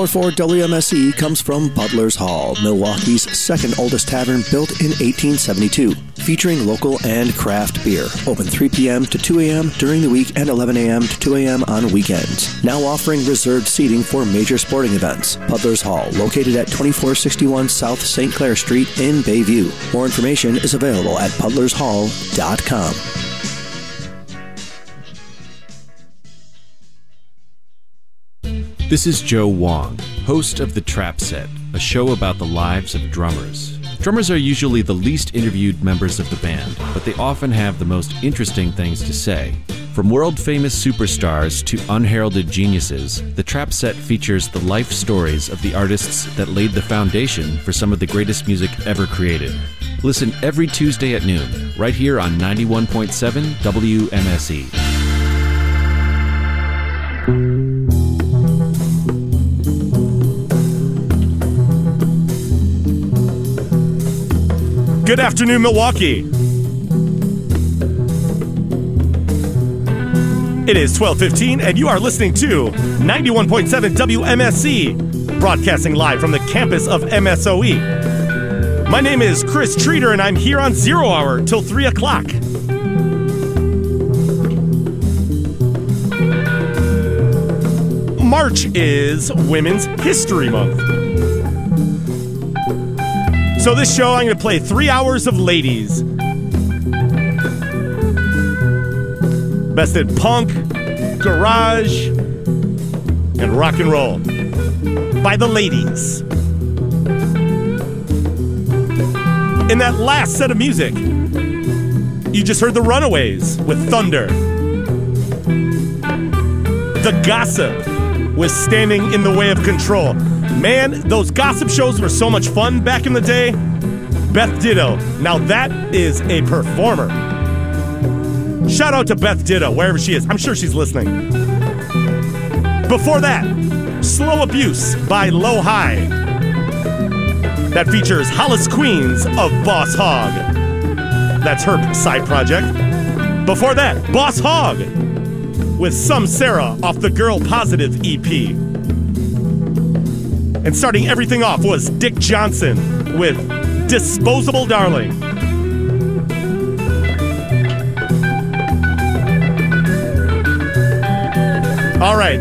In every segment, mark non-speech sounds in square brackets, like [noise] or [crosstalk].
944 WMSE comes from Butler's Hall, Milwaukee's second oldest tavern built in 1872, featuring local and craft beer. Open 3 p.m. to 2 a.m. during the week and 11 a.m. to 2 a.m. on weekends. Now offering reserved seating for major sporting events. Butler's Hall, located at 2461 South St. Clair Street in Bayview. More information is available at butlershall.com. This is Joe Wong, host of The Trap Set, a show about the lives of drummers. Drummers are usually the least interviewed members of the band, but they often have the most interesting things to say. From world famous superstars to unheralded geniuses, The Trap Set features the life stories of the artists that laid the foundation for some of the greatest music ever created. Listen every Tuesday at noon, right here on 91.7 WMSE. Good afternoon, Milwaukee. It is 12:15 and you are listening to 91.7 WMSE, broadcasting live from the campus of MSOE. My name is Chris Treater and I'm here on Zero Hour till 3 o'clock. March is Women's History Month. So, this show, I'm going to play three hours of ladies. Best in punk, garage, and rock and roll by the ladies. In that last set of music, you just heard the Runaways with Thunder. The Gossip was standing in the way of control. Man, those gossip shows were so much fun back in the day. Beth Ditto. Now that is a performer. Shout out to Beth Ditto, wherever she is. I'm sure she's listening. Before that, Slow Abuse by Lo-Hi. That features Hollis Queens of Boss Hog. That's her side project. Before that, Boss Hog with Some Sara off the Girl Positive EP. And starting everything off was Dick Johnson with Disposable Darling. All right,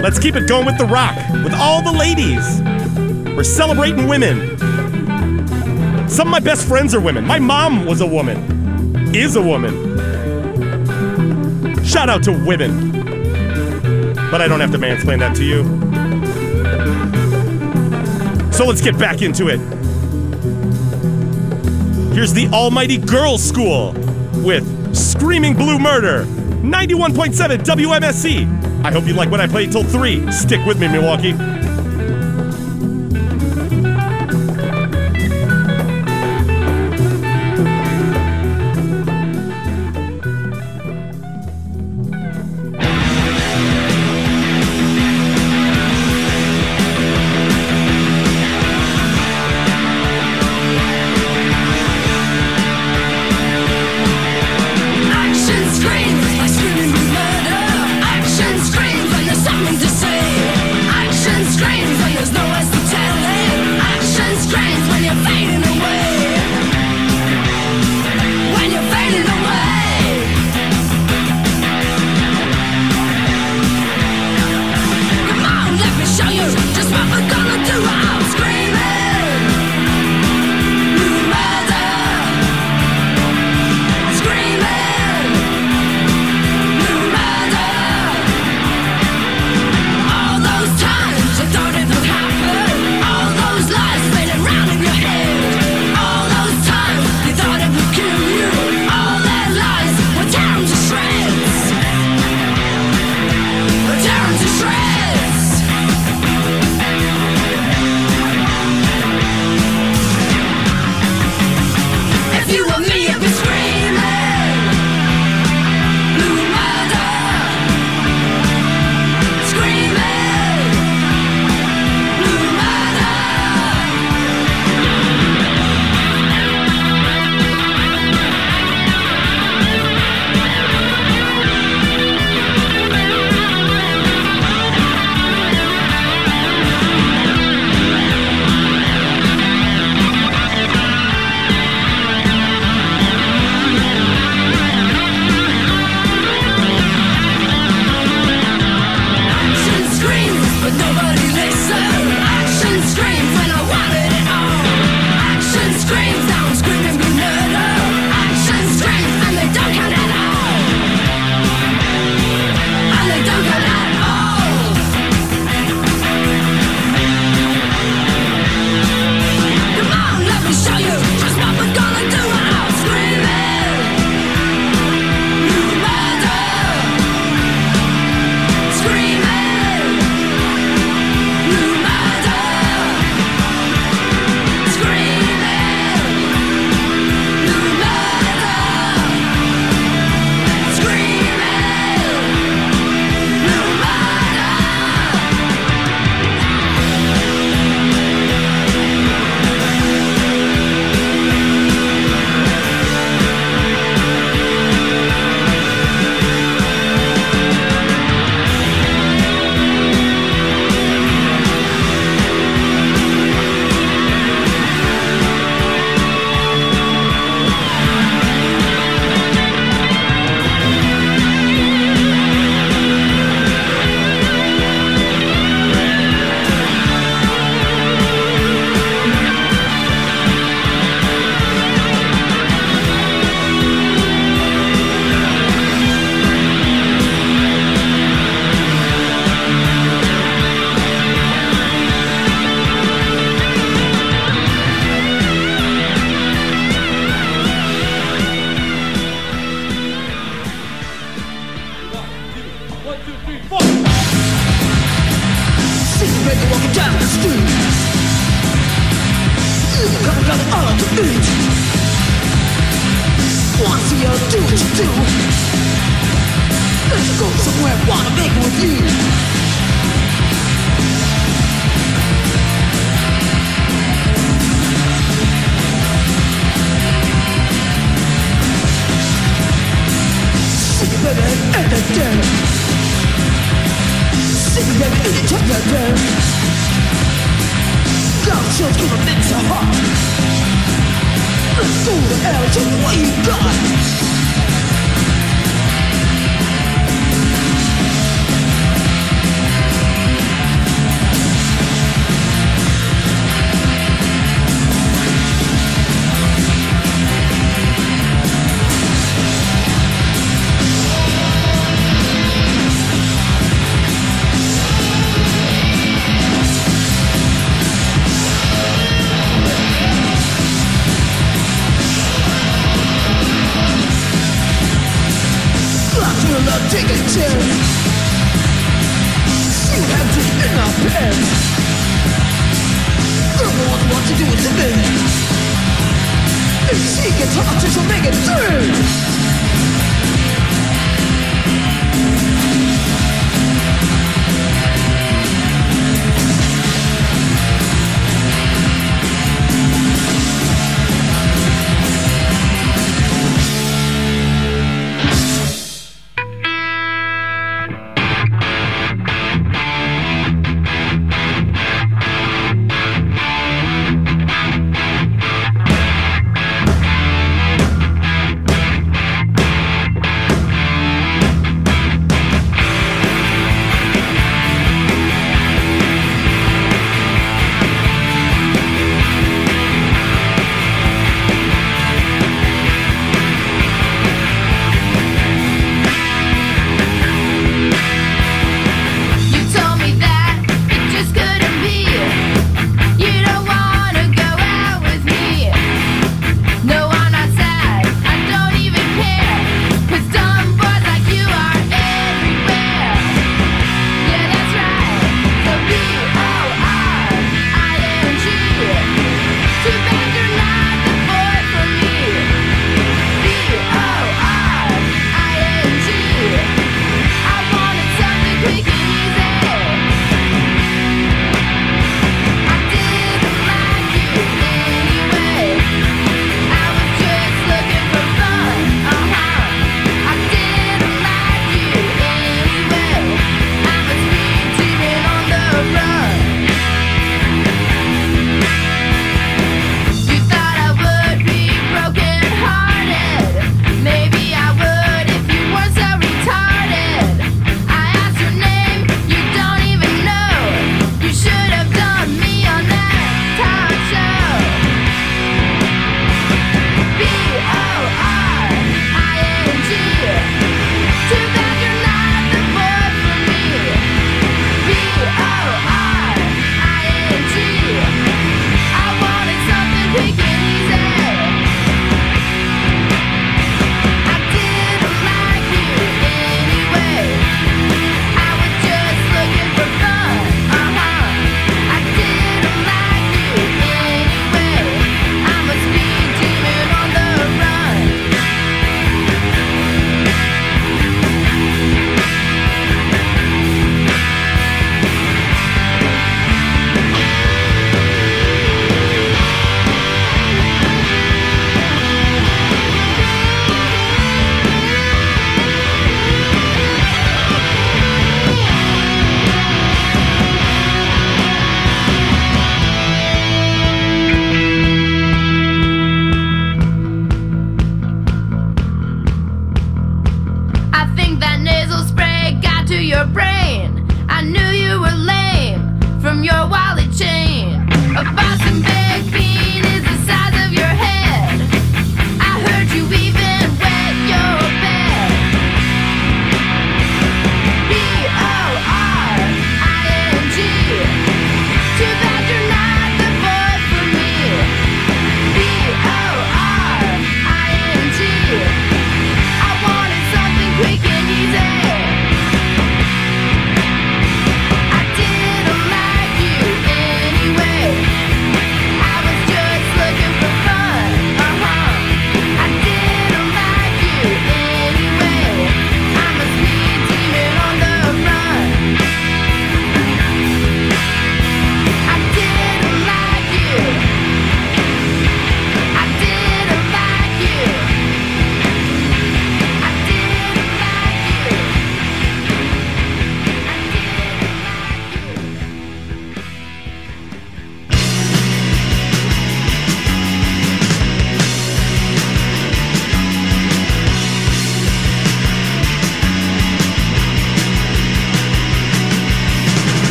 let's keep it going with the rock, with all the ladies. We're celebrating women. Some of my best friends are women. My mom was a woman, is a woman. Shout out to women. But I don't have to mansplain that to you. So let's get back into it. Here's the Almighty Girlschool with Screaming Blue Murder, 91.7 WMSE. I hope you like what I played till 3. Stick with me, Milwaukee.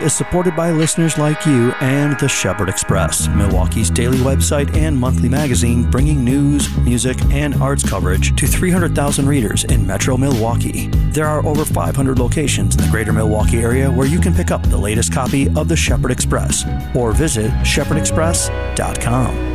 Is supported by listeners like you and the Shepherd Express, Milwaukee's daily website and monthly magazine, bringing news, music, and arts coverage to 300,000 readers in Metro Milwaukee. There are over 500 locations in the greater Milwaukee area where you can pick up the latest copy of the Shepherd Express or visit shepherdexpress.com.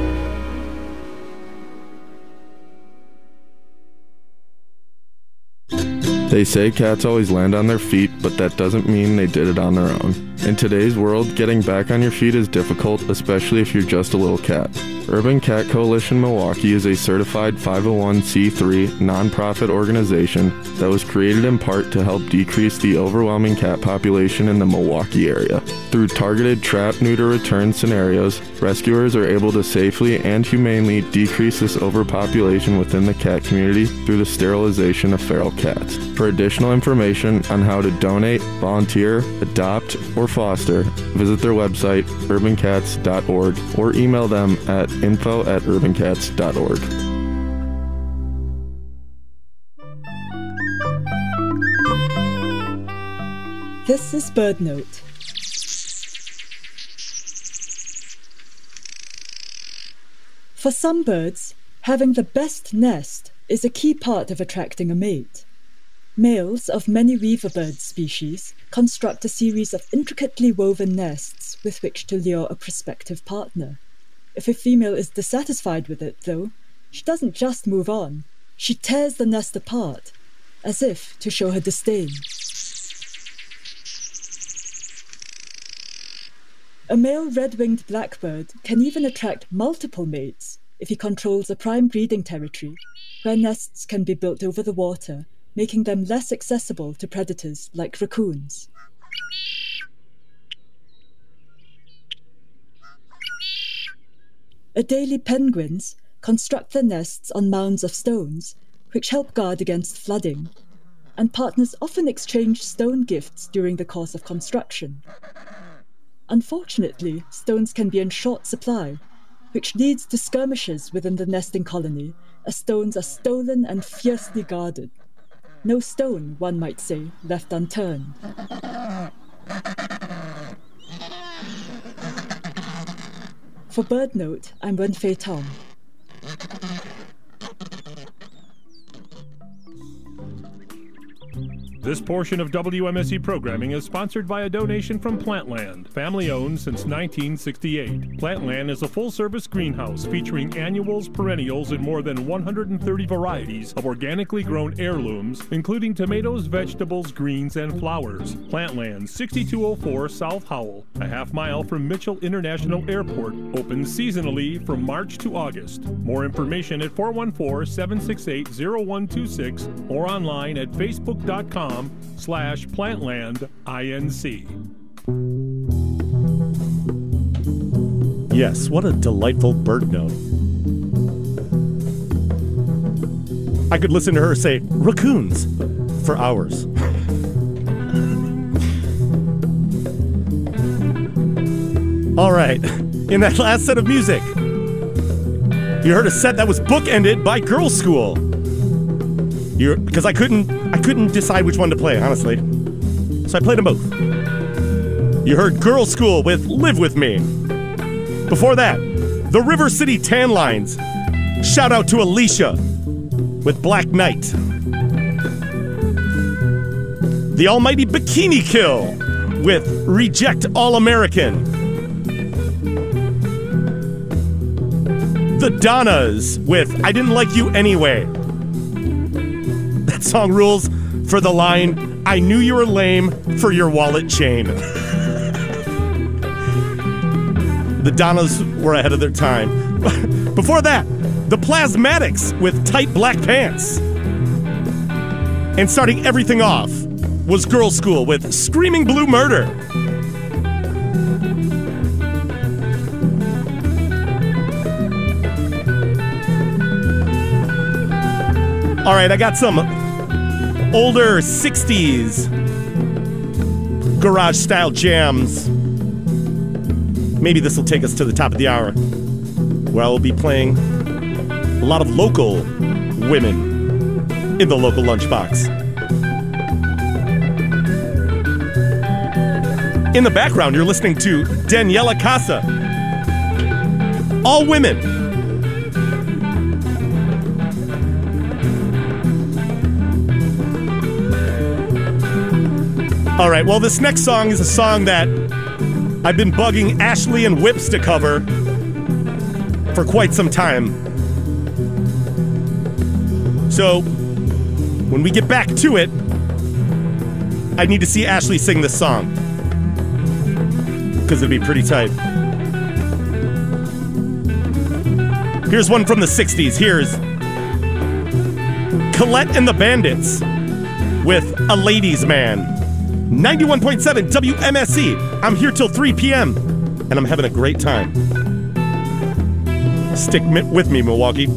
They say cats always land on their feet, but that doesn't mean they did it on their own. In today's world, getting back on your feet is difficult, especially if you're just a little cat. Urban Cat Coalition Milwaukee is a certified 501c3 nonprofit organization that was created in part to help decrease the overwhelming cat population in the Milwaukee area. Through targeted trap, neuter, return scenarios, rescuers are able to safely and humanely decrease this overpopulation within the cat community through the sterilization of feral cats. For additional information on how to donate, volunteer, adopt, or foster, visit their website, urbancats.org, or email them at info at urbancats.org. This is BirdNote. For some birds, having the best nest is a key part of attracting a mate. Males of many weaverbird species construct a series of intricately woven nests with which to lure a prospective partner. If a female is dissatisfied with it, though, she doesn't just move on, she tears the nest apart, as if to show her disdain. A male red winged blackbird can even attract multiple mates if he controls a prime breeding territory where nests can be built over the water, making them less accessible to predators like raccoons. Adelie penguins construct their nests on mounds of stones, which help guard against flooding, and partners often exchange stone gifts during the course of construction. Unfortunately, stones can be in short supply, which leads to skirmishes within the nesting colony as stones are stolen and fiercely guarded. No stone, one might say, left unturned. For BirdNote, I'm Wenfei Tong. This portion of WMSE programming is sponsored by a donation from Plantland, family owned since 1968. Plantland is a full service greenhouse featuring annuals, perennials, and more than 130 varieties of organically grown heirlooms, including tomatoes, vegetables, greens, and flowers. Plantland, 6204 South Howell, a half mile from Mitchell International Airport, open seasonally from March to August. More information at 414 768 0126 or online at facebook.com slash plantlandinc. Yes, what a delightful bird note. I could listen to her say raccoons for hours. [laughs] All right, in that last set of music, you heard a set that was bookended by Girlschool. You because I couldn't I couldn't decide which one to play, honestly. So I played them both. You heard Girlschool with Live With Me. Before that, the River City Tanlines. Shout out to Alicia with Black Knight. The Almighty Bikini Kill with Reject All American. The Donnas with I Didn't Like You Anyway. Song rules for the line I knew you were lame for your wallet chain. the Donnas were ahead of their time. [laughs] Before that, the Plasmatics with tight black pants. And starting everything off was Girlschool with Screaming Blue Murder. All right, I got some older 60s garage style jams. Maybe this will take us to the top of the hour, where I will be playing a lot of local women in the local lunchbox. In the background, you're listening to Daniela Casa. All women All right, well, this next song is a song that I've been bugging Ashley and Whips to cover for quite some time. So, when we get back to it, I need to see Ashley sing this song. Because it'd be pretty tight. Here's one from the 60s. Here's Collette and the Bandits with A Ladies Man. 91.7 WMSE. I'm here till 3 p.m., and I'm having a great time. Stick with me, Milwaukee.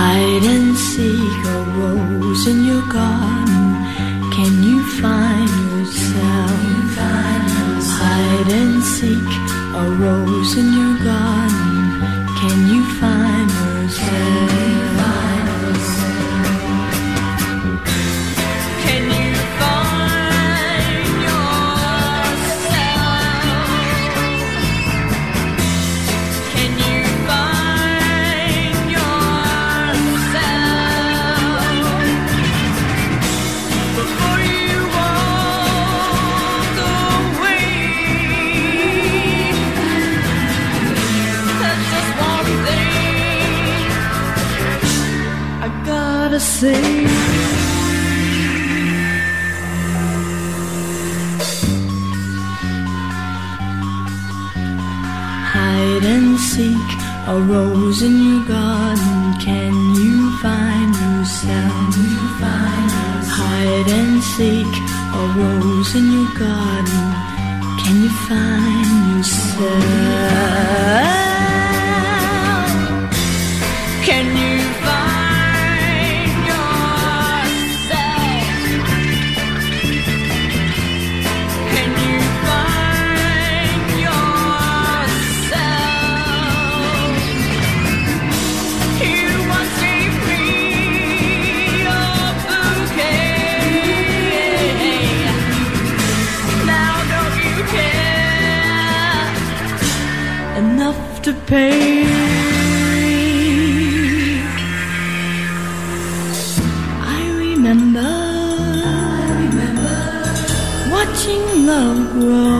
Hide and seek a rose in your garden. Can you find yourself? Hide and seek a rose in your garden. Hide and seek a rose in your garden Can you find yourself? You find yourself? Hide and seek a rose in your garden Can you find yourself? Can you enough to pay? I remember, watching love grow.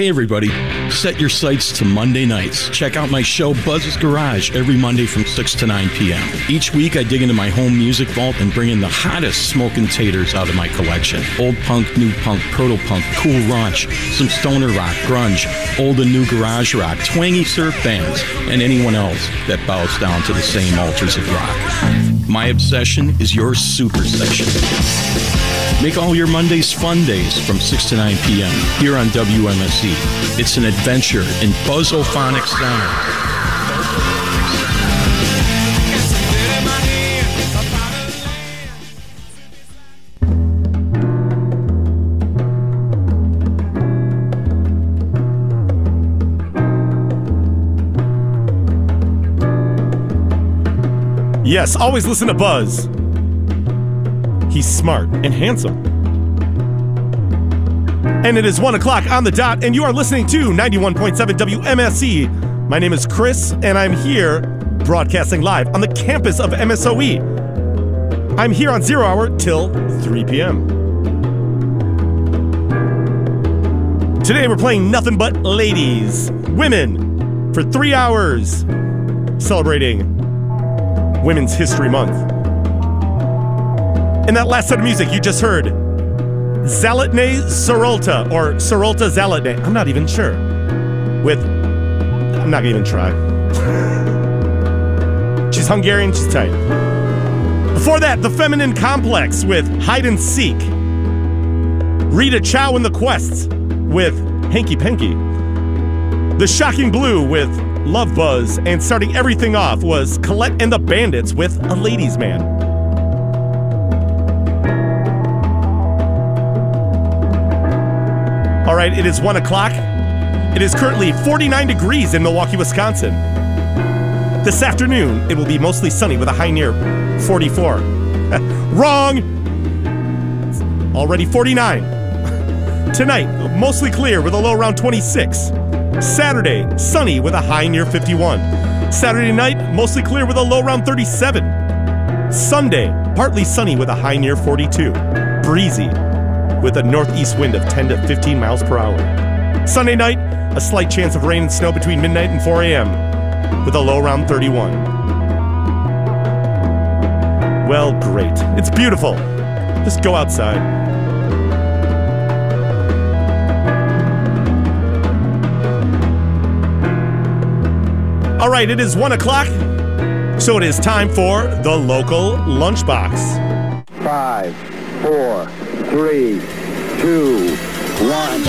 Hey, everybody. Set your sights to Monday nights. Check out my show, Buzz's Garage, every Monday from 6 to 9 p.m. Each week, I dig into my home music vault and bring in the hottest smoking taters out of my collection old punk, new punk, proto punk, cool raunch, some stoner rock, grunge, old and new garage rock, twangy surf bands, and anyone else that bows down to the same altars of rock. My obsession is your super session. Make all your Mondays fun days from 6 to 9 p.m. here on WMSE. It's an adventure in buzzophonic sound. Yes, always listen to Buzz. He's smart and handsome. And it is 1 o'clock on the dot, and you are listening to 91.7 WMSE. My name is Chris, and I'm here broadcasting live on the campus of MSOE. I'm here on Zero Hour till 3 p.m. Today we're playing nothing but ladies, women, for three hours, celebrating Women's History Month. In that last set of music, you just heard Zalatnay Sarolta, or Sarolta Zalatnay. I'm not even sure. With, I'm not gonna even try. [laughs] she's Hungarian, she's tight. Before that, The Feminine Complex with Hide and Seek. Rita Chao and the Quests with Hanky Panky. The Shocking Blue with Love Buzz, and starting everything off was Collette and the Bandits with A Ladies Man. Right, it is one o'clock. It is currently 49 degrees in Milwaukee, Wisconsin. This afternoon, it will be mostly sunny with a high near 44. [laughs] Wrong! Already 49. [laughs] Tonight, mostly clear with a low around 26. Saturday, sunny with a high near 51. Saturday night, mostly clear with a low around 37. Sunday, partly sunny with a high near 42. Breezy with a northeast wind of 10 to 15 miles per hour. Sunday night, a slight chance of rain and snow between midnight and 4 a.m. with a low around 31. Well, great. It's beautiful. Just go outside. All right, it is one o'clock, so it is time for the local lunchbox. Five, four, three, two, one.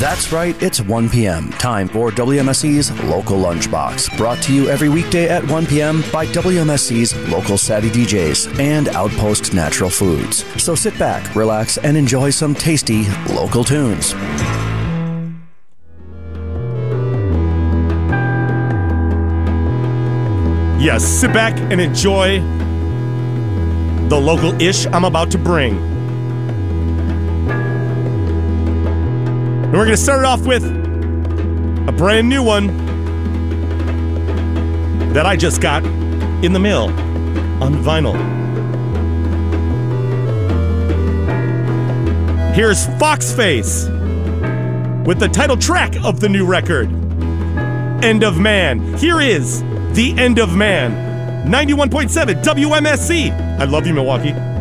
That's right, it's 1 p.m. Time for WMSE's Local Lunchbox. Brought to you every weekday at 1 p.m. by WMSE's local savvy DJs and Outpost Natural Foods. So sit back, relax, and enjoy some tasty local tunes. Yes, sit back and enjoy the local ish I'm about to bring. And we're going to start it off with a brand new one that I just got in the mail on vinyl. Here's Foxface with the title track of the new record, End of Man. Here is The End of Man. 91.7 WMSE. I love you, Milwaukee.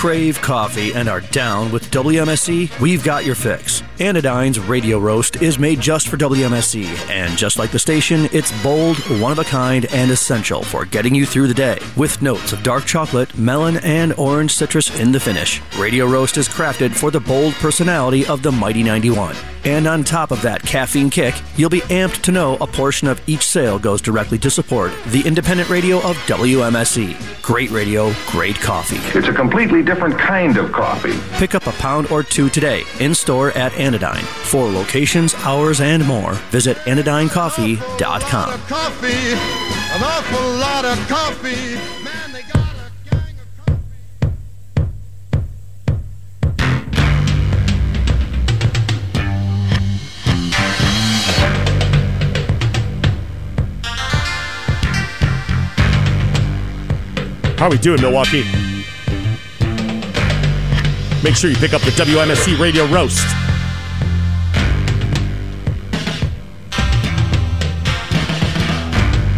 Crave coffee and are down with WMSE, we've got your fix. Anodyne's Radio Roast is made just for WMSE, and just like the station, it's bold, one of a kind, and essential for getting you through the day. With notes of dark chocolate, melon, and orange citrus in the finish, Radio Roast is crafted for the bold personality of the Mighty 91. And on top of that caffeine kick, you'll be amped to know a portion of each sale goes directly to support the independent radio of WMSE. Great radio, great coffee. It's a completely different kind of coffee. Pick up a pound or two today in store at Anodyne. For locations, hours, and more, visit anodynecoffee.com. Coffee, an awful lot of coffee. How are we doing, Milwaukee? Make sure you pick up the WMSE Radio Roast.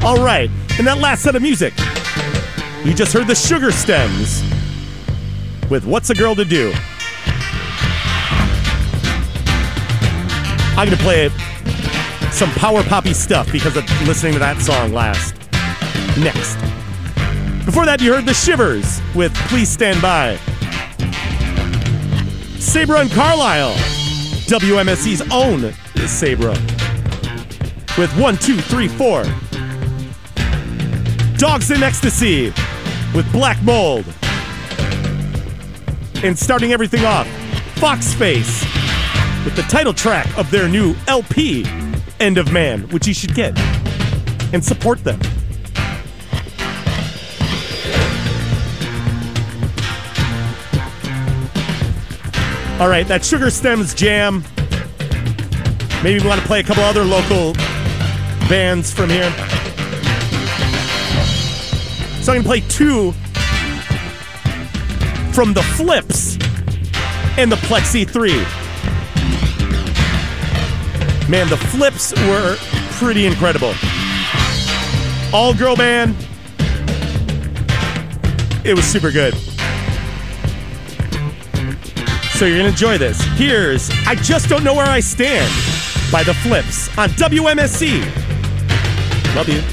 All right, and that last set of music, you just heard the Sugar Stems with What's a Girl to Do? I'm going to play some power poppy stuff because of listening to that song last. Next. Before that, you heard the Shivvers with Please Stand By. Saebra and Carlyle, WMSE's own Saebra, with one, two, three, four. Dogs in Ecstasy with Black Mold. And starting everything off, Fox Face with the title track of their new LP, End of Man, which you should get and support them. All right, that Sugar Stems Jam. Maybe we want to play a couple other local bands from here. So I'm going to play two from the Flips and the Plexi 3. Man, the Flips were pretty incredible. All girl band. It was super good. So you're going to enjoy this. Here's I Just Don't Know Where I Stand by The Flips on WMSE. Love you.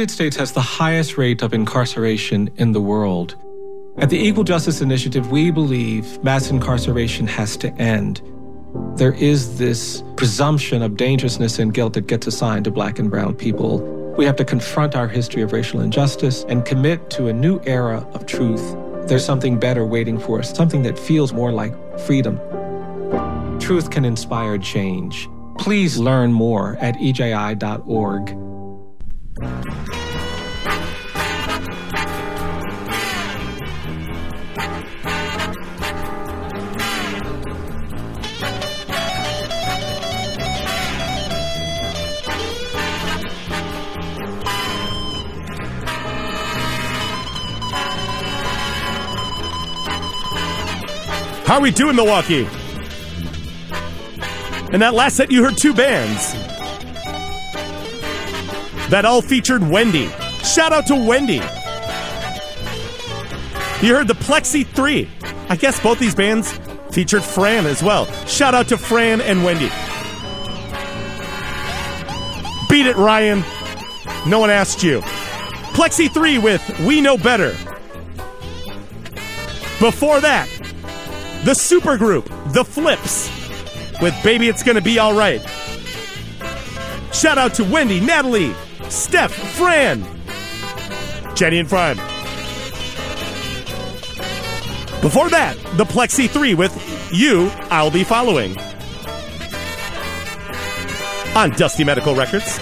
United States has the highest rate of incarceration in the world. At the Equal Justice Initiative, we believe mass incarceration has to end. There is this presumption of dangerousness and guilt that gets assigned to black and brown people. We have to confront our history of racial injustice and commit to a new era of truth. There's something better waiting for us, something that feels more like freedom. Truth can inspire change. Please learn more at E How are we doing, Milwaukee? In that last set, you heard two bands that all featured Wendy. Shout out to Wendy. You heard the Plexi 3. I guess both these bands featured Fran as well. Shout out to Fran and Wendy. Beat it, Ryan. No one asked you. Plexi 3 with We Know Better. Before that, the supergroup, The Flips, with Baby It's Gonna Be Alright. Shout out to Wendy, Natalie, Steph, Fran, Jenny, and Fran. Before that, the Plexi 3 with You, I'll Be Following. On Dusty Medical Records.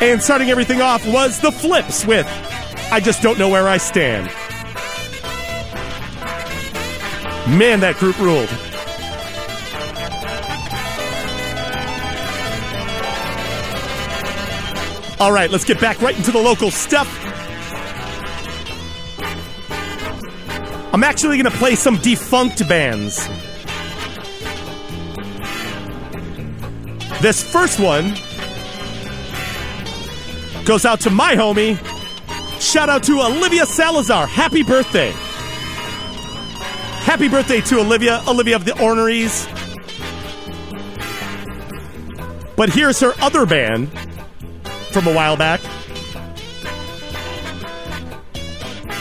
And starting everything off was The Flips with I Just Don't Know Where I Stand. Man, that group ruled. All right, let's get back right into the local stuff. I'm actually going to play some defunct bands. This first one goes out to my homie. Shout out to Olivia Salazar. Happy birthday. Happy birthday to Olivia, Olivia of the Orneries. But here's her other band from a while back.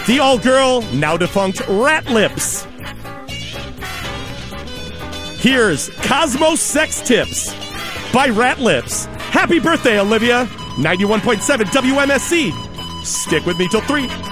The all girl, now defunct Rat Lips. Here's Cosmos Sex Tips by Rat Lips. Happy birthday, Olivia. 91.7 WMSE. Stick with me till 3.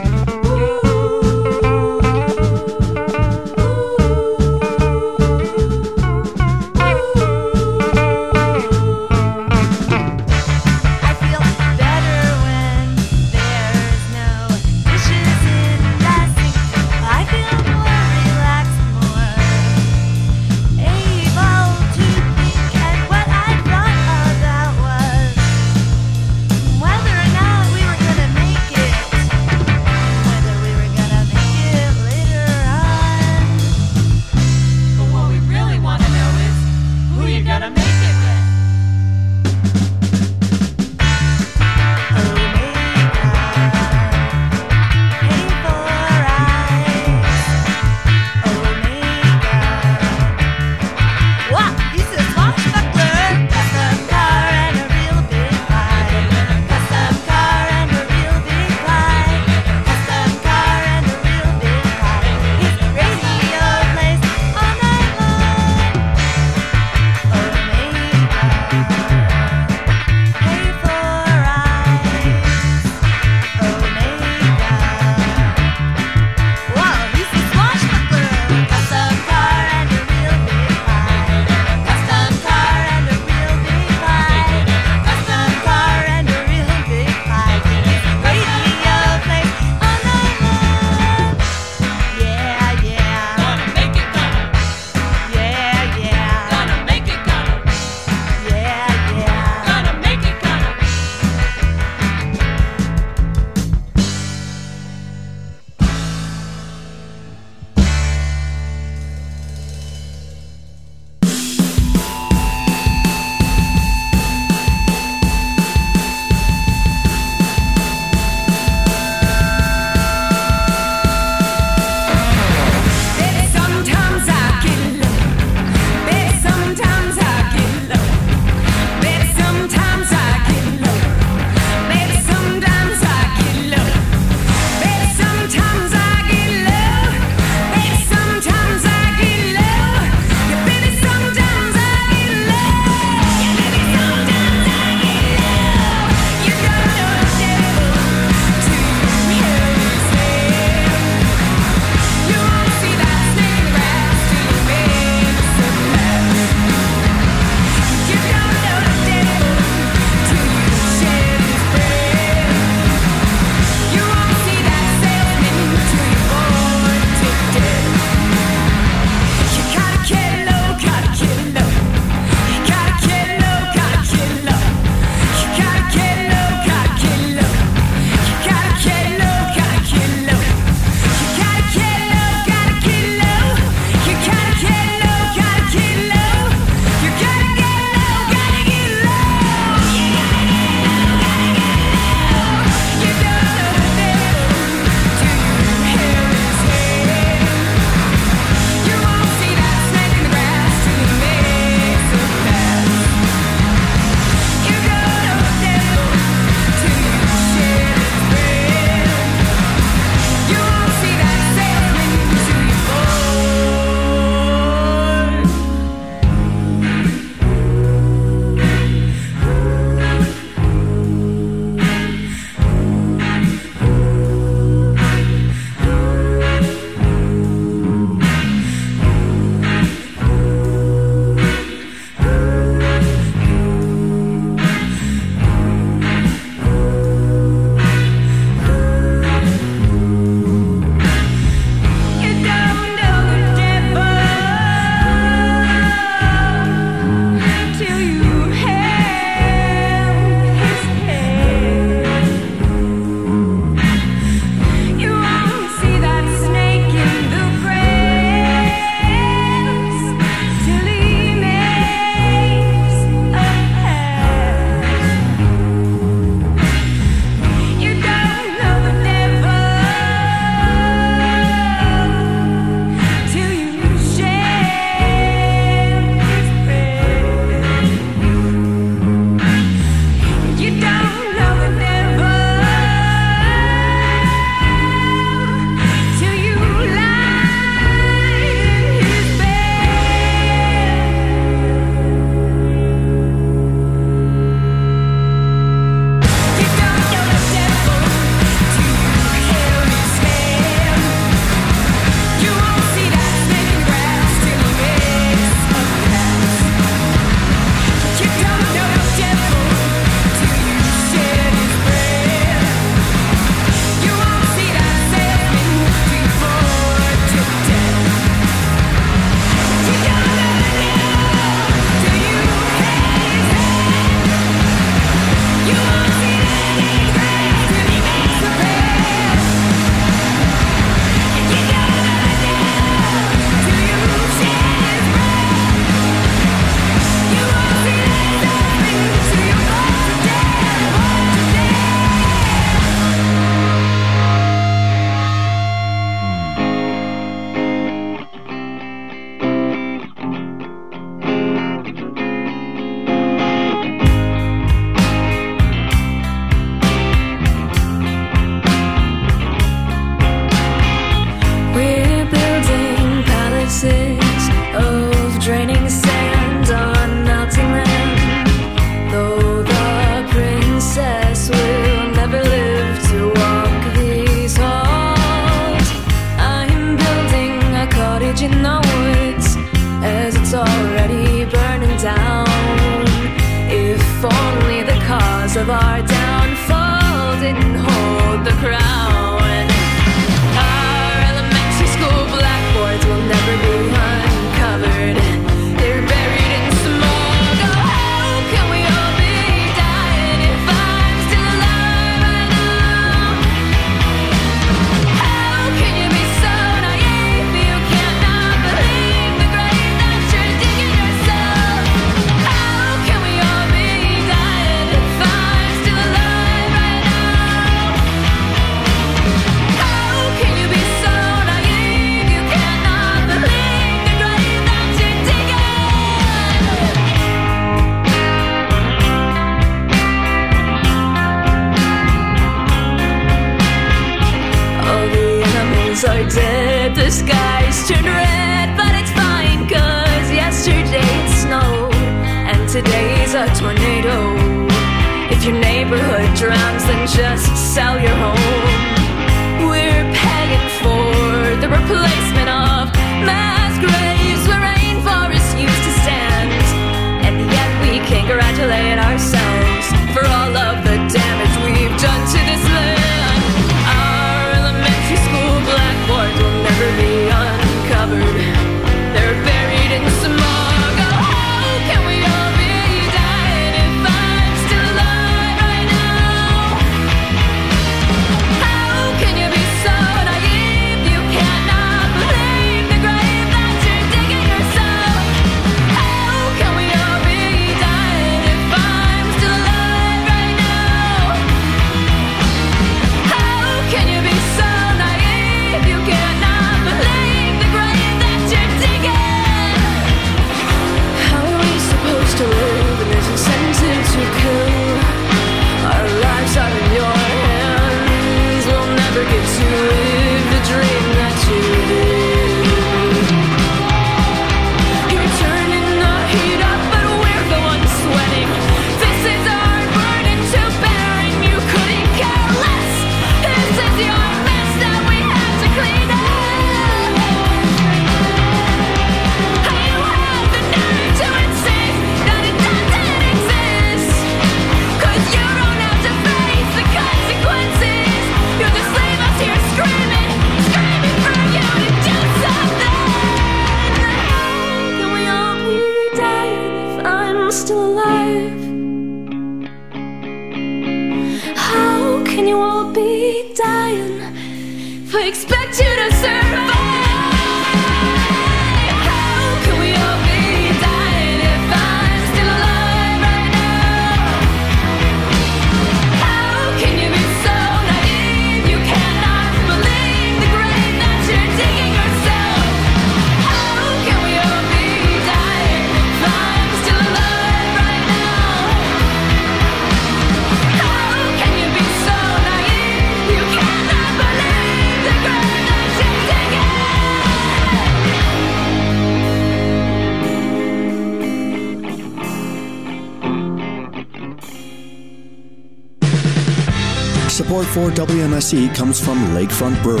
Four WMSE comes from Lakefront Brewery.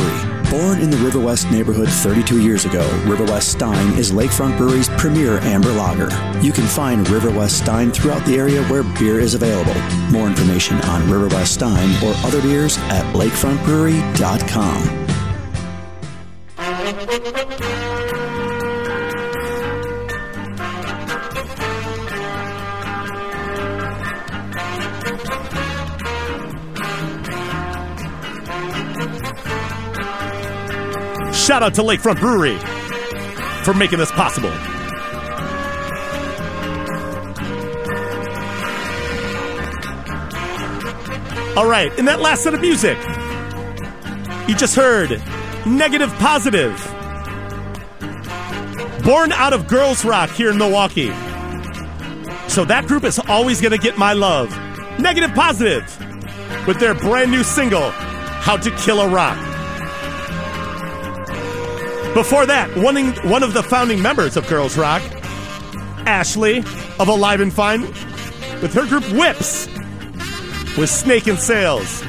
Born in the River West neighborhood 32 years ago, River West Stein is Lakefront Brewery's premier amber lager. You can find River West Stein throughout the area where beer is available. More information on River West Stein or other beers at lakefrontbrewery.com. Shout out to Lakefront Brewery for making this possible. All right, in that last set of music, you just heard Negative Positive, born out of Girls Rock here in Milwaukee. So that group is always going to get my love. Negative Positive with their brand new single, How to Kill a Rock. Before that, one, in, one of the founding members of Girls Rock, Ashley of Alive and Fine, with her group Whips, with Snake in Sales.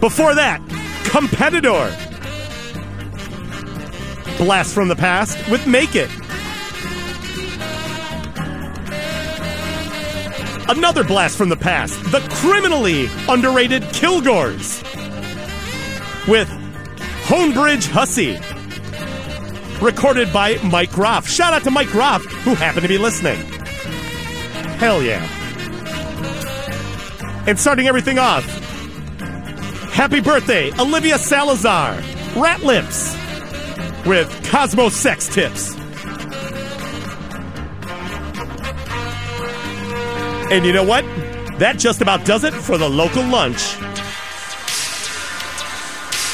Before that, Competitorr. Blast from the Past with Make It. Another blast from the past, the criminally underrated Kilgores. Hoan Bridge Hussy. Recorded by Mike Groff. Shout out to Mike Groff, who happened to be listening. Hell yeah. And starting everything off, happy birthday, Olivia Salazar, Rat Lips, with Cosmo Sex Tips. And you know what? That just about does it for the local lunch.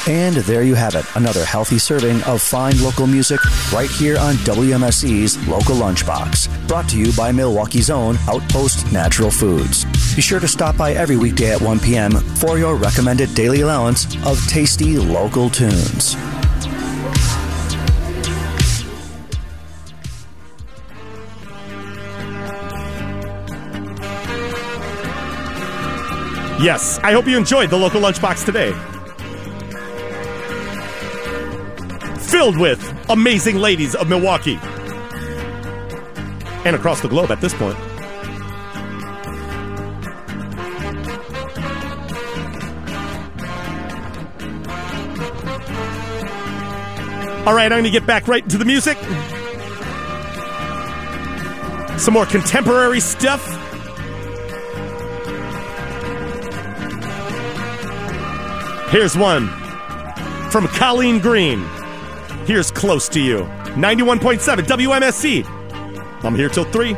And there you have it, another healthy serving of fine local music right here on WMSE's Local Lunchbox, brought to you by Milwaukee's own Outpost Natural Foods. Be sure to stop by every weekday at 1 p.m. for your recommended daily allowance of tasty local tunes. Yes, I hope you enjoyed the local lunchbox today. Filled with amazing ladies of Milwaukee and across the globe at this point. All right, I'm going to get back right into the music. Some more contemporary stuff. Here's one from Colleen Green. Here's Close to You. 91.7 WMSE. I'm here till 3.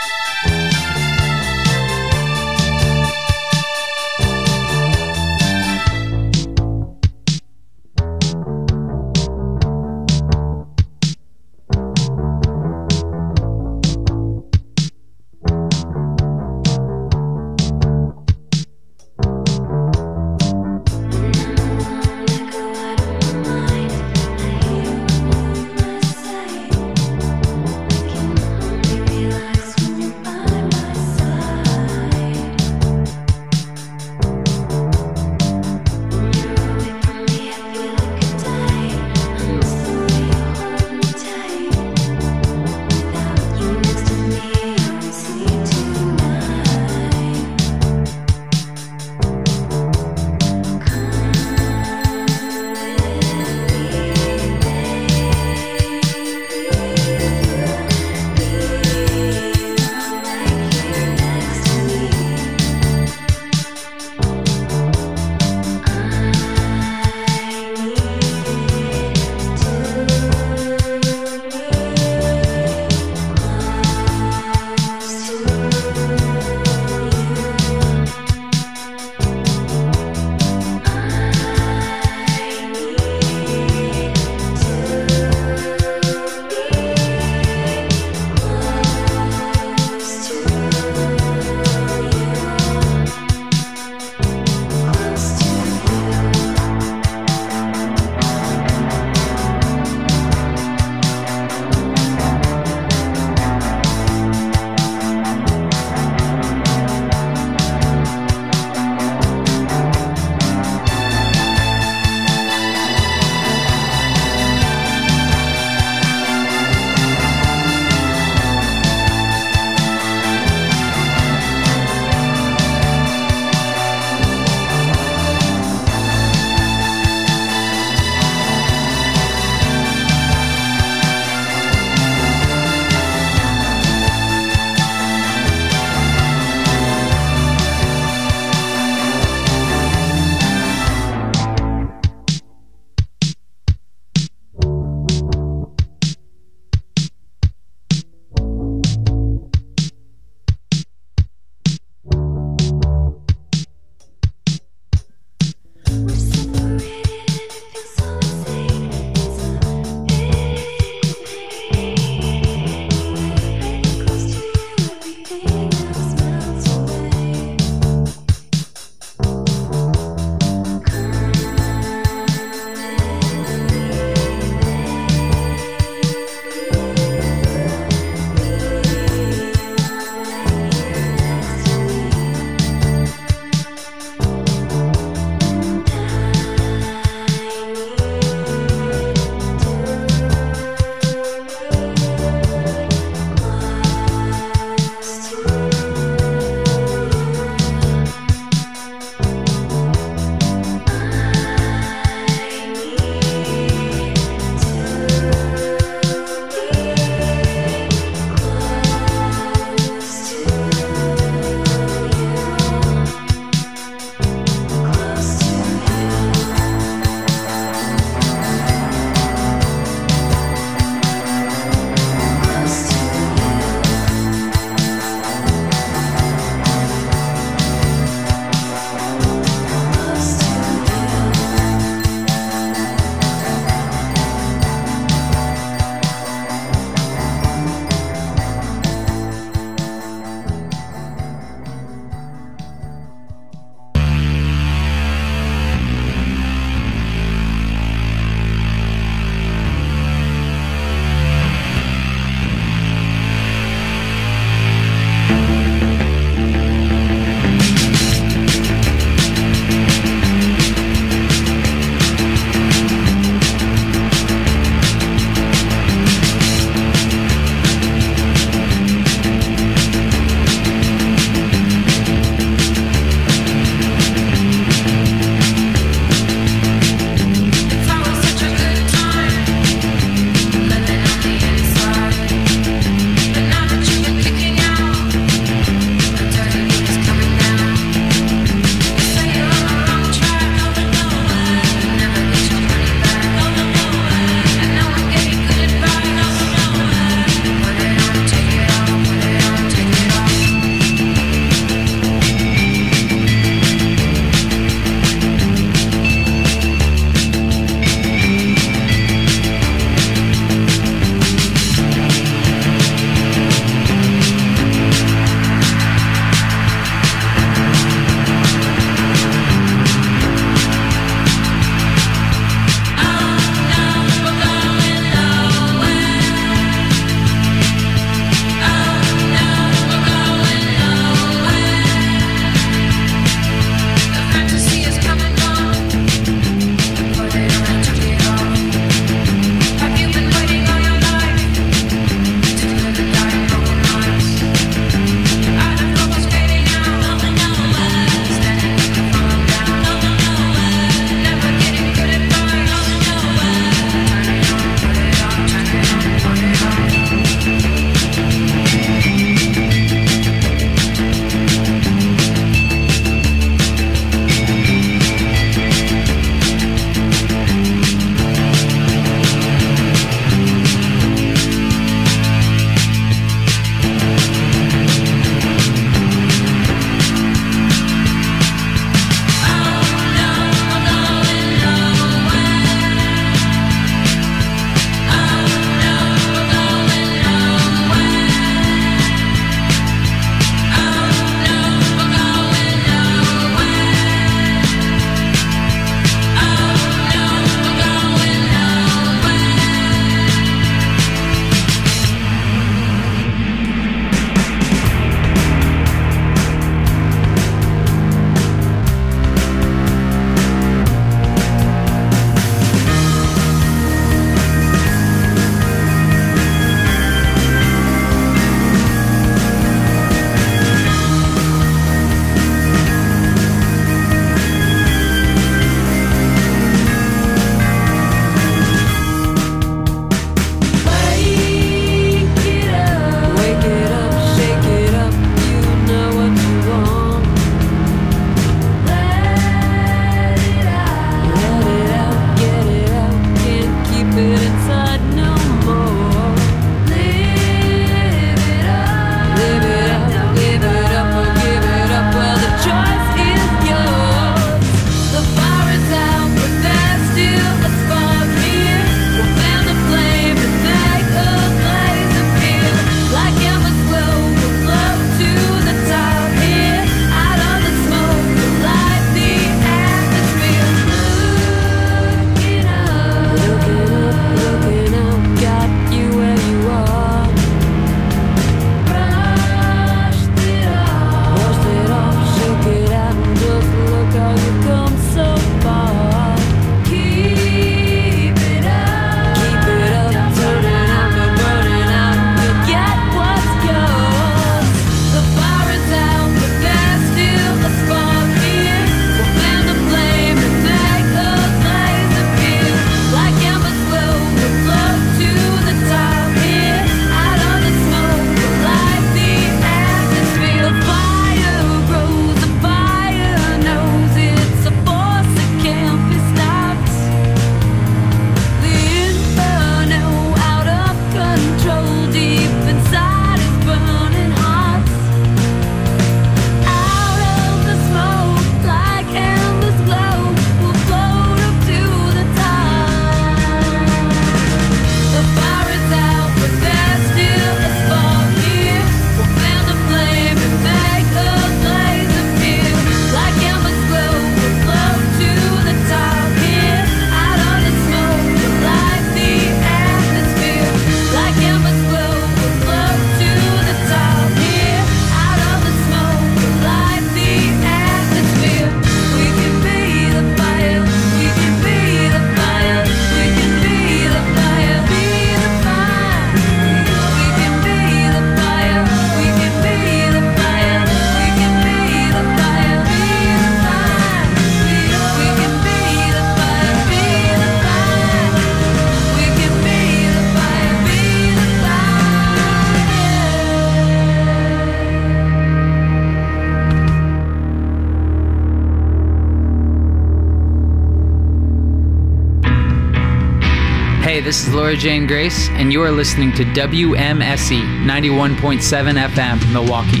Laura Jane Grace, and you are listening to WMSE 91.7 FM, Milwaukee.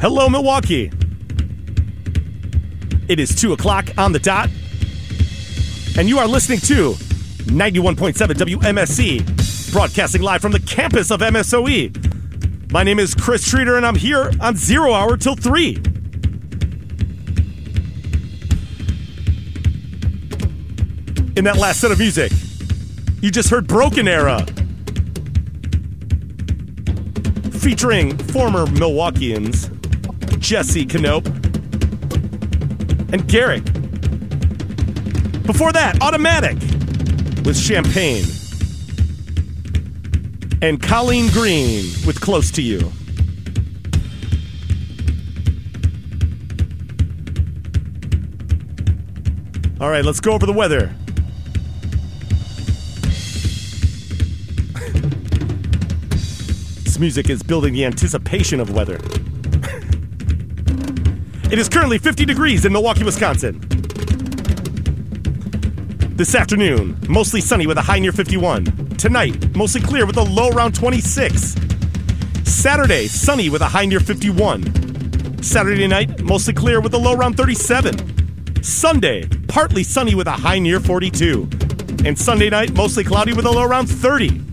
Hello, Milwaukee. It is 2 o'clock on the dot, and you are listening to 91.7 WMSE, broadcasting live from the campus of MSOE. My name is Chris Streeter, and I'm here on Zero Hour till 3. In that last set of music, you just heard Brokenera, featuring former Milwaukeeans Jesse Knope and Garrick. Before that, Automatic with Champagne. And Colleen Green with Close to You. All right, let's go over the weather. this music is building the anticipation of weather. [laughs] it is currently 50 degrees in Milwaukee, Wisconsin. This afternoon, mostly sunny with a high near 51. Tonight, mostly clear with a low around 26. Saturday, sunny with a high near 51. Saturday night, mostly clear with a low around 37. Sunday, partly sunny with a high near 42. And Sunday night, mostly cloudy with a low around 30.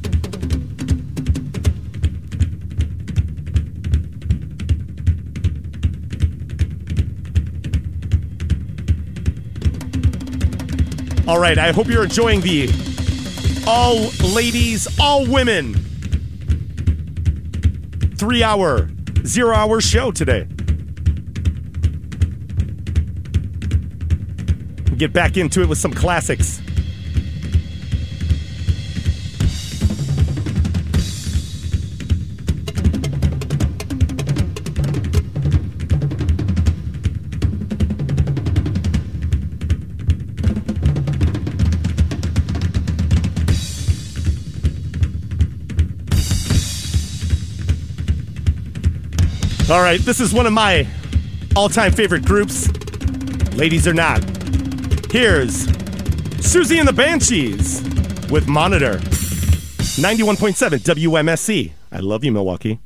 All right, I hope you're enjoying the all ladies, all women three hour, zero hour show today. Get back into it with some classics. All right, this is one of my all time favorite groups. Ladies or not. Here's Siouxsie and the Banshees with Monitor. 91.7 WMSE. I love you, Milwaukee.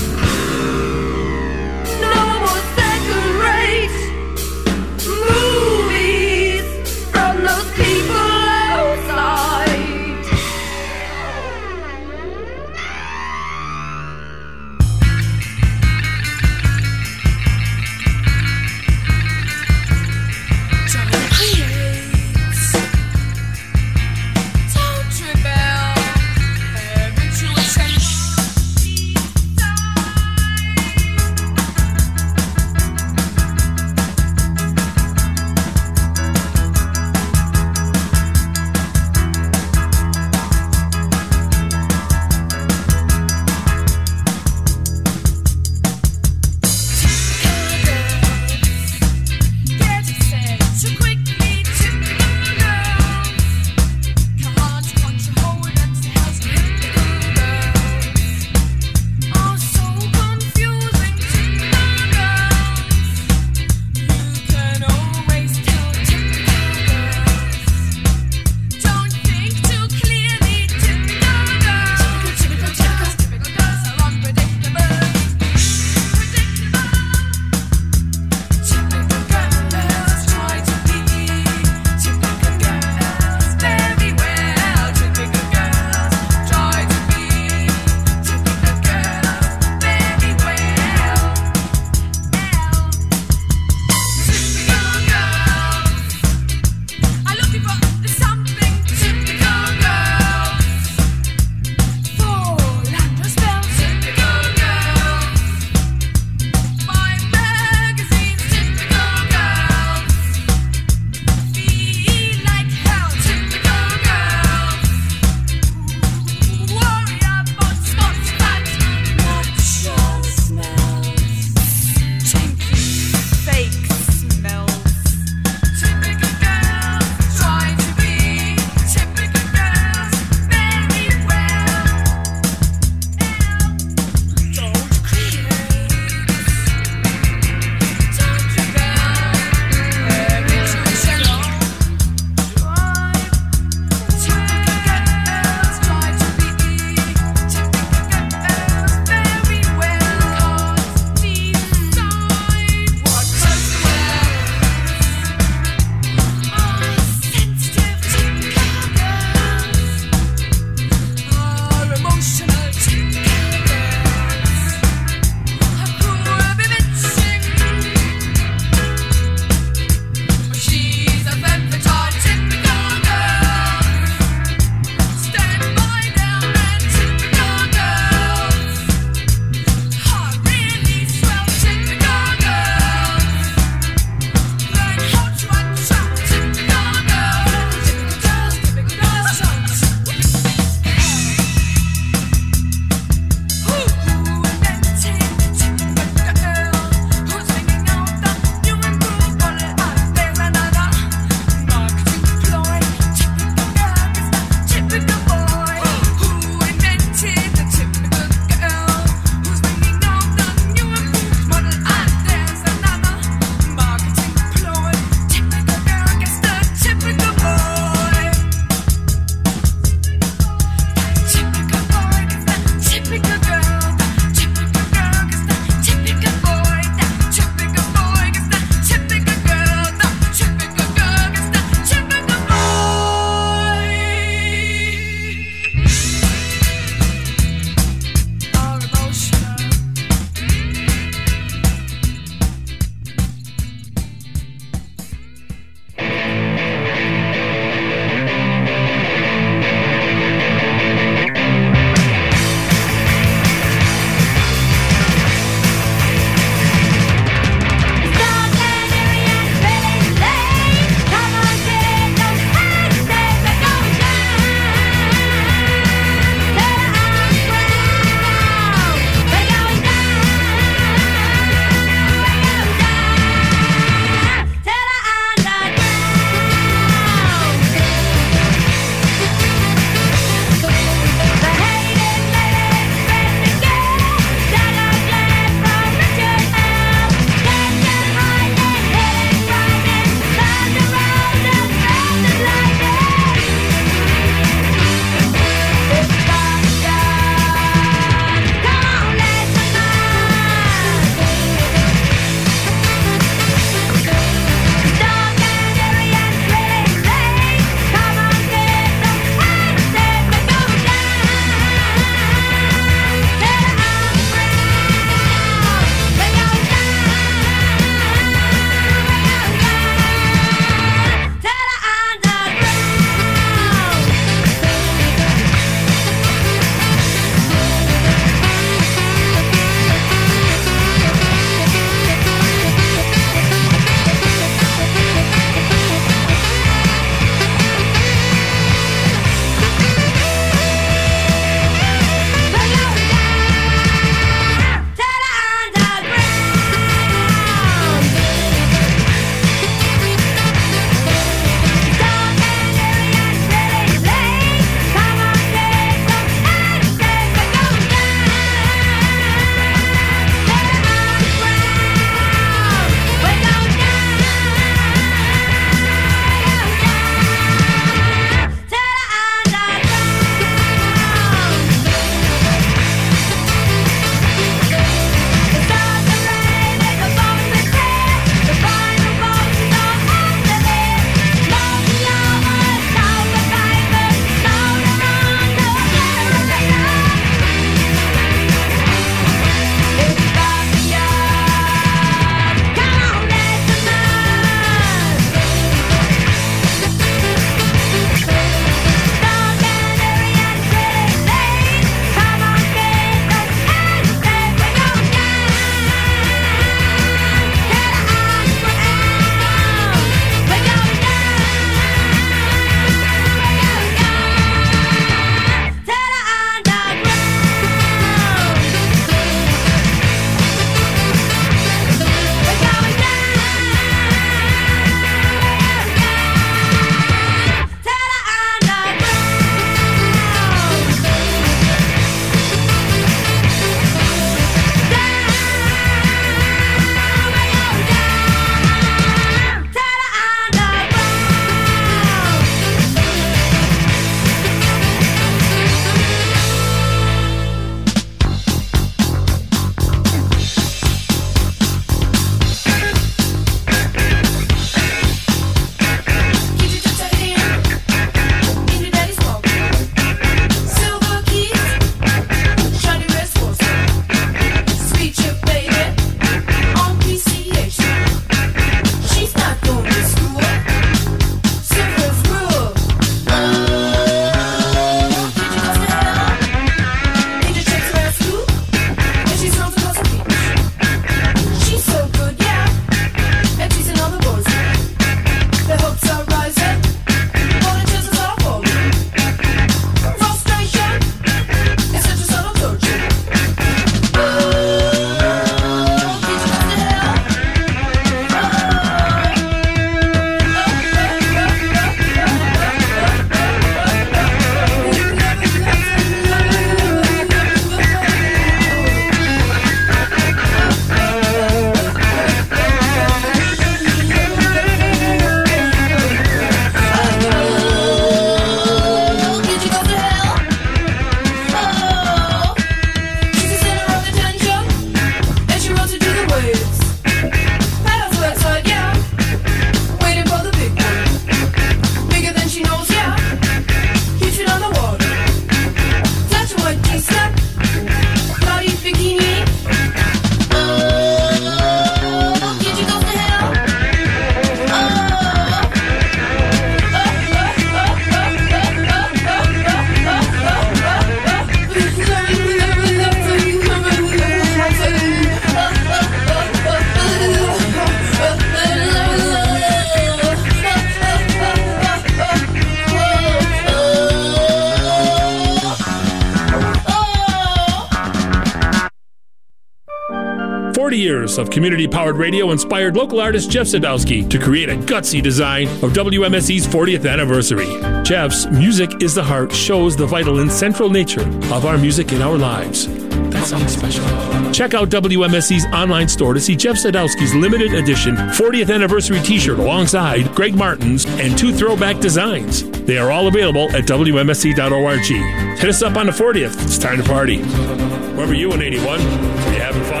Of community powered radio inspired local artist Jeff Sadowski to create a gutsy design of WMSE's 40th anniversary. Jeff's Music is the Heart shows the vital and central nature of our music in our lives. That's something special. Check out WMSE's online store to see Jeff Sadowski's limited edition 40th anniversary t shirt alongside Greg Martin's and two throwback designs. They are all available at WMSE.org. Hit us up on the 40th. It's time to party. Where were you in 81? Were you having fun,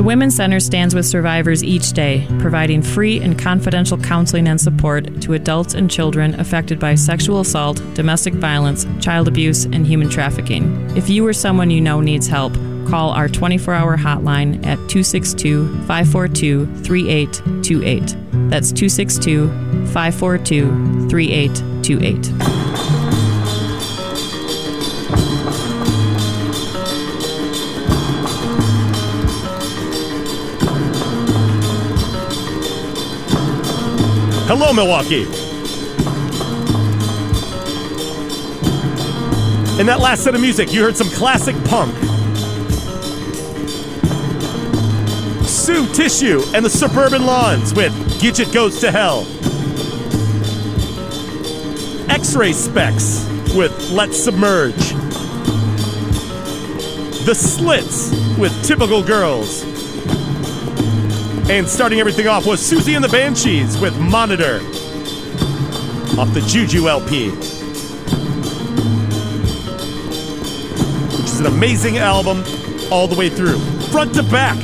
The Women's Center stands with survivors each day, providing free and confidential counseling and support to adults and children affected by sexual assault, domestic violence, child abuse, and human trafficking. If you or someone you know needs help, call our 24 hour hotline at 262 542 3828. That's 262 542 3828. Hello, Milwaukee. In that last set of music, you heard some classic punk. Sue Tissue and the Suburban Lawns with Gidget Goes to Hell. X Ray Spex with Let's Submerge. The Slits with Typical Girls. And starting everything off was Siouxsie and the Banshees with Monitor off the Juju LP. Which is an amazing album all the way through, front to back.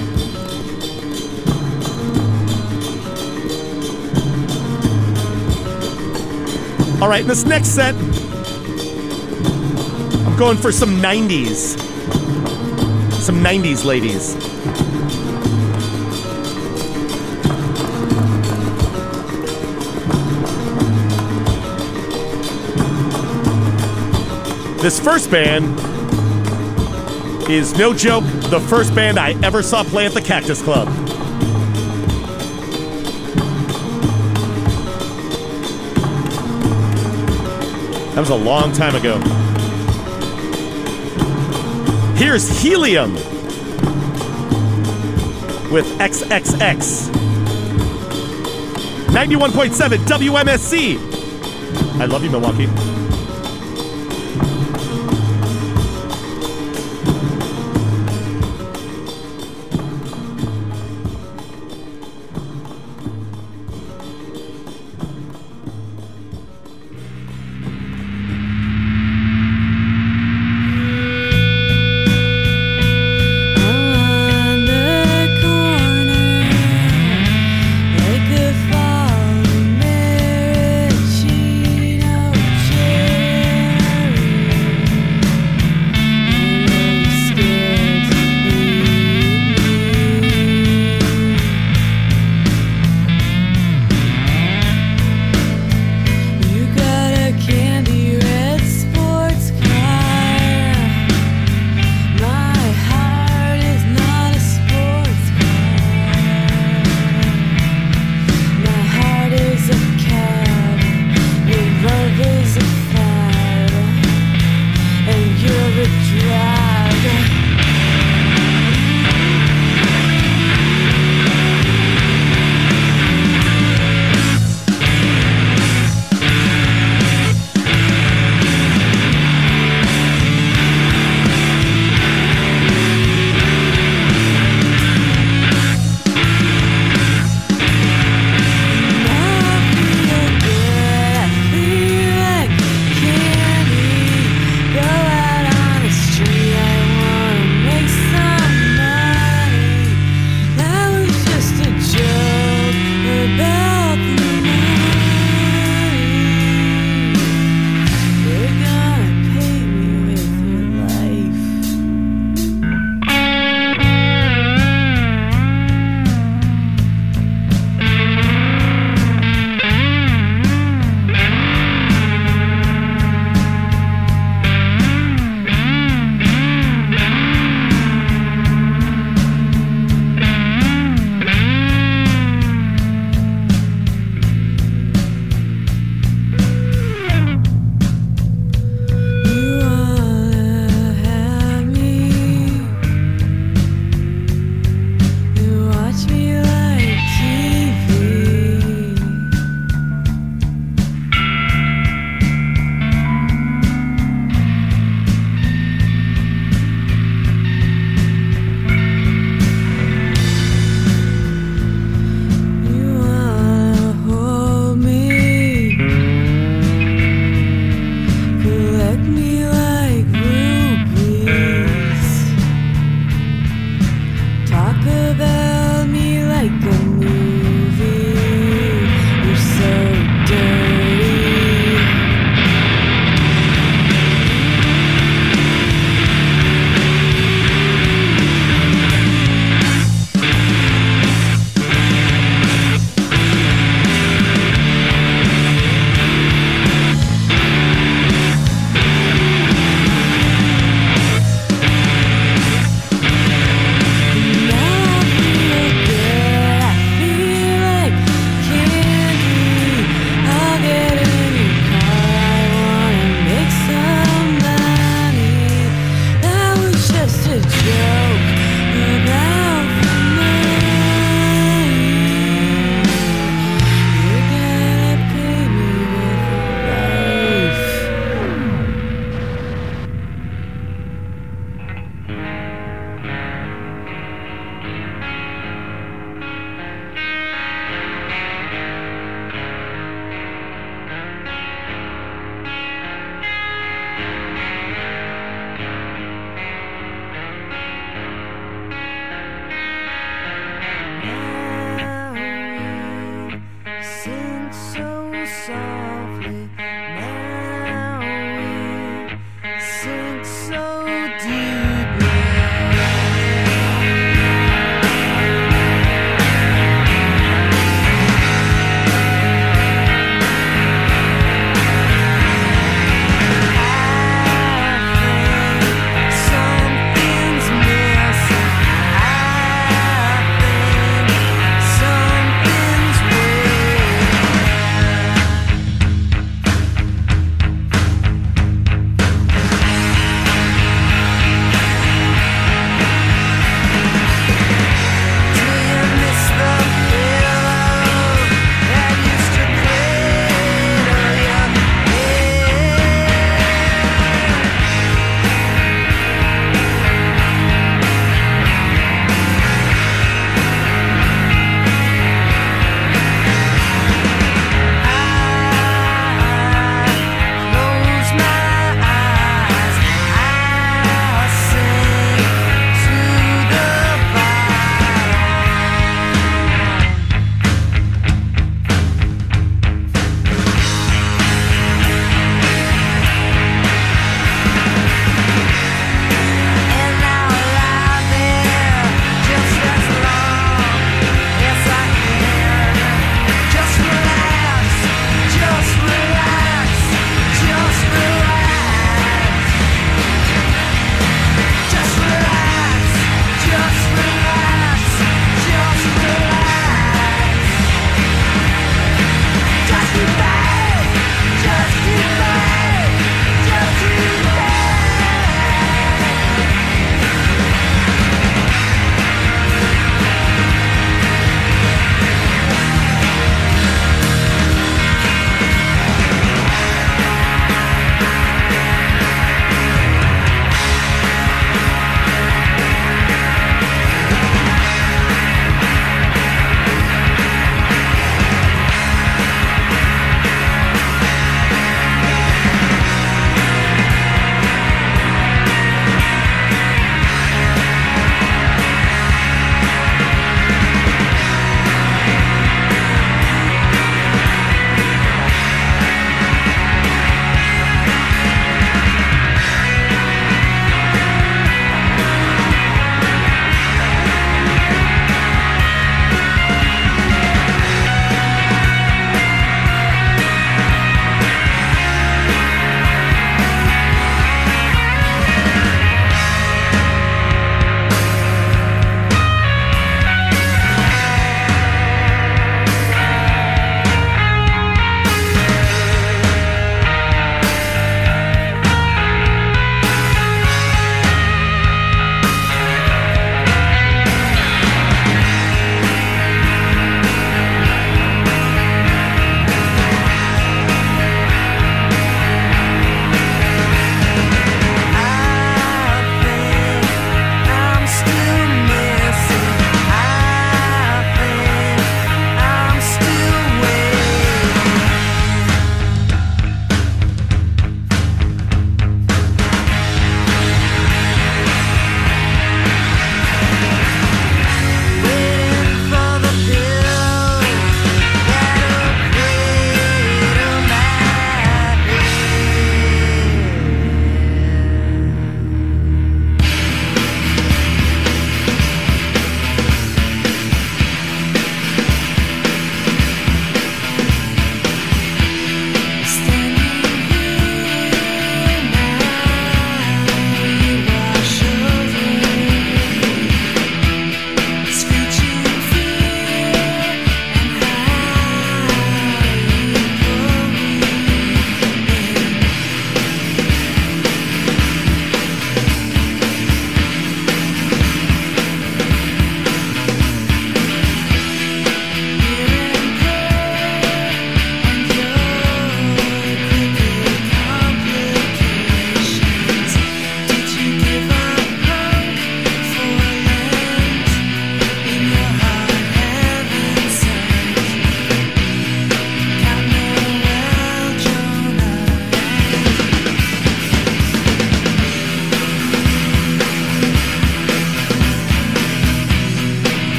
All right, in this next set, I'm going for some 90s. Some 90s ladies. This first band is no joke, the first band I ever saw play at the Cactus Club. That was a long time ago. Here's Helium with XXX. 91.7 WMSE. I love you, Milwaukee.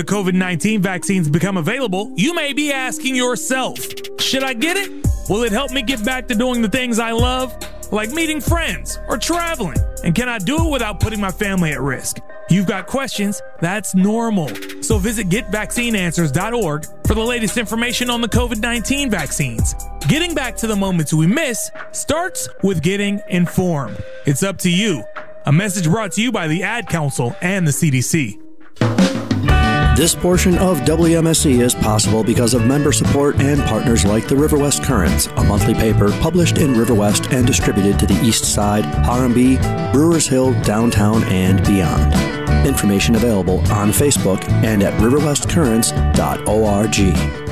The COVID 19 vaccines become available, you may be asking yourself, should I get it? Will it help me get back to doing the things I love, like meeting friends or traveling? And can I do it without putting my family at risk? You've got questions, that's normal. So visit getvaccineanswers.org for the latest information on the COVID 19 vaccines. Getting back to the moments we miss starts with getting informed. It's up to you. A message brought to you by the Ad Council and the CDC. This portion of WMSE is possible because of member support and partners like the River West Currents, a monthly paper published in River West and distributed to the East Side, Harambee, Brewers Hill, downtown, and beyond. Information available on Facebook and at riverwestcurrents.org.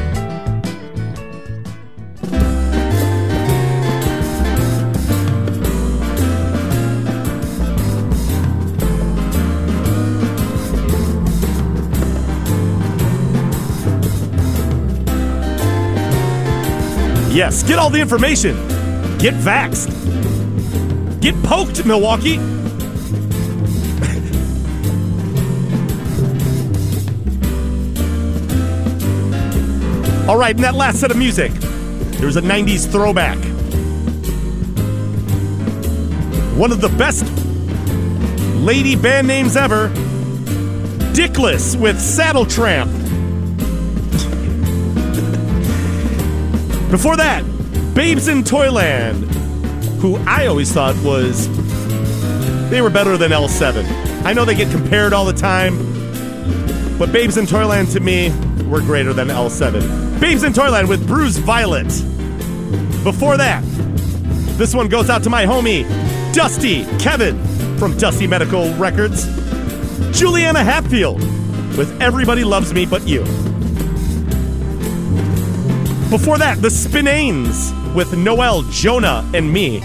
Yes, get all the information. Get vaxxed. Get poked, Milwaukee. all right, in that last set of music, there's a 90s throwback. One of the best lady band names ever Dickless with Saddletramp. Before that, Babes in Toyland, who I always thought was they were better than L7. I know they get compared all the time, but Babes in Toyland to me were greater than L7. Babes in Toyland with Bruise Violet. Before that, this one goes out to my homie Dusty Kevin from Dusty Medical Records. Juliana Hatfield with Everybody Loves Me But You. Before that, the Spinanes with Noel, Jonah, and me.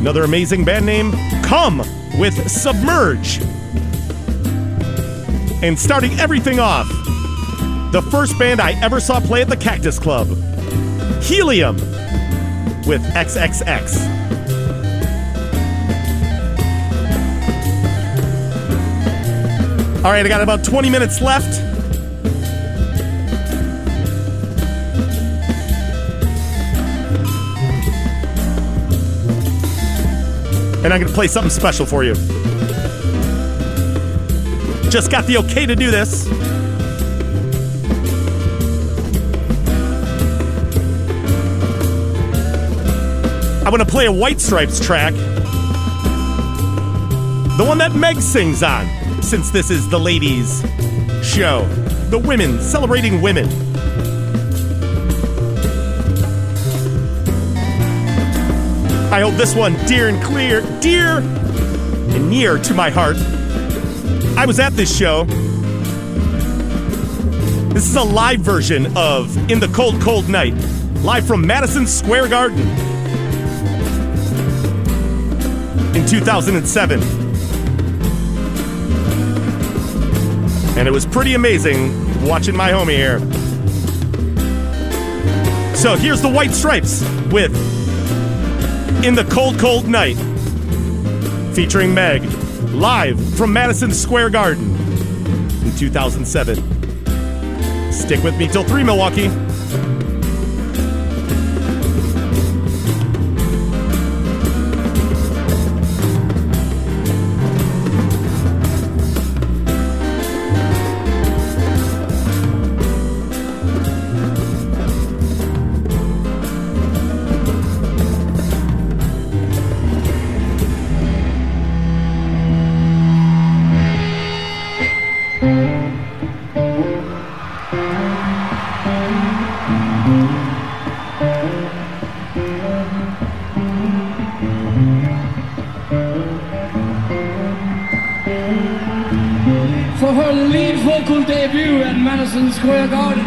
Another amazing band name, Come with Submerge. And starting everything off, the first band I ever saw play at the Cactus Club, Helium with XXX. All right, I got about 20 minutes left. And I'm going to play something special for you. Just got the okay to do this. I'm going to play a White Stripes track. The one that Meg sings on, since this is the ladies' show. The women, celebrating women. I hold this one dear and clear, dear and near to my heart. I was at this show. This is a live version of In the Cold, Cold Night, live from Madison Square Garden in 2007. And it was pretty amazing watching my homie here. So here's the White Stripes with in the Cold, Cold Night, featuring Meg, live from Madison Square Garden in 2007. Stick with me till 3, Milwaukee. Lead vocal debut at Madison Square Garden.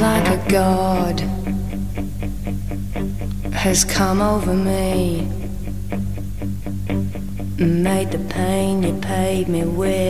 like a god has come over me, made the pain you paid me with.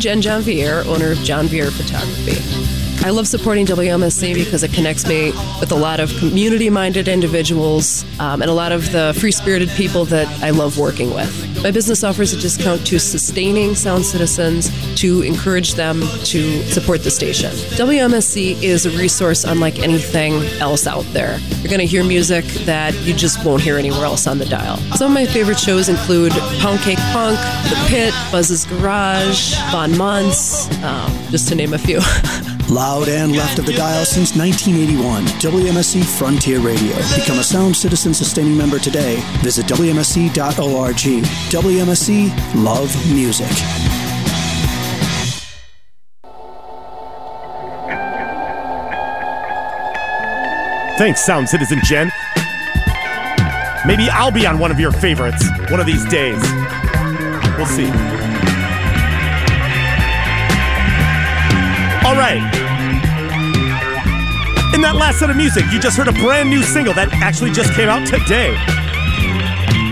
I'm Jen Jonvier, owner of Jonvier Photography. I love supporting WMSE because it connects me with a lot of community minded individuals um, and a lot of the free spirited people that I love working with. My business offers a discount to sustaining sound citizens to encourage them to support the station. WMSE is a resource unlike anything else out there. You're going to hear music that you just won't hear anywhere else on the dial. Some of my favorite shows include Pound Cake Punk, The Pit, Buzz's Garage, Von Months, um, just to name a few. [laughs] Loud and left of the dial since 1981. WMSE Frontier Radio. Become a Sound Citizen Sustaining member today. Visit WMSE.org. WMSE Love Music. Thanks, Sound Citizen Jen. Maybe I'll be on one of your favorites one of these days. We'll see. All right. In that last set of music, you just heard a brand new single that actually just came out today.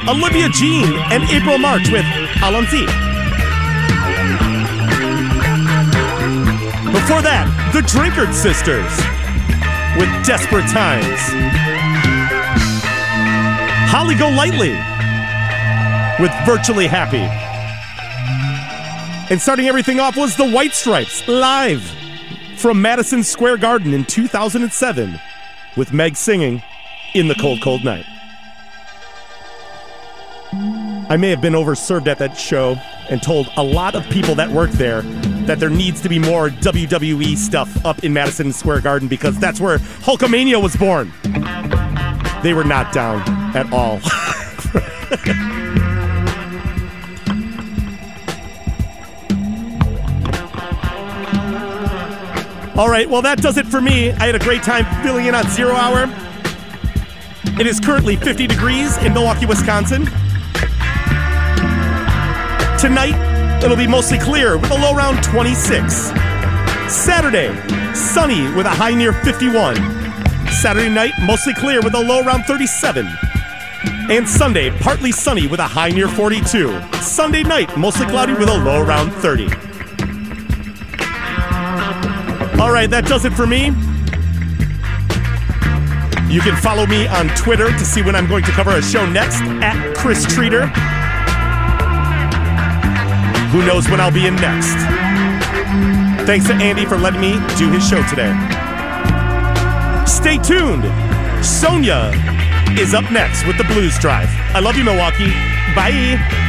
Olivia Jean and April March with Allons-y. Before that, the Drinkard Sisters with Desperate Times. Holly Golightly with Virtually Happy. And starting everything off was the White Stripes live from Madison Square Garden in 2007 with Meg singing In the Cold, Cold Night. I may have been overserved at that show and told a lot of people that work there that there needs to be more WWE stuff up in Madison Square Garden because that's where Hulkamania was born. They were not down at all. [laughs] All right, well, that does it for me. I had a great time filling in on Zero Hour. It is currently 50 degrees in Milwaukee, Wisconsin. Tonight, it'll be mostly clear with a low around 26. Saturday, sunny with a high near 51. Saturday night, mostly clear with a low around 37. And Sunday, partly sunny with a high near 42. Sunday night, mostly cloudy with a low around 30. All right, that does it for me. You can follow me on Twitter to see when I'm going to cover a show next at Chris Treater. Who knows when I'll be in next? Thanks to Andy for letting me do his show today. Stay tuned. Sonia is up next with the Blues Drive. I love you, Milwaukee. Bye.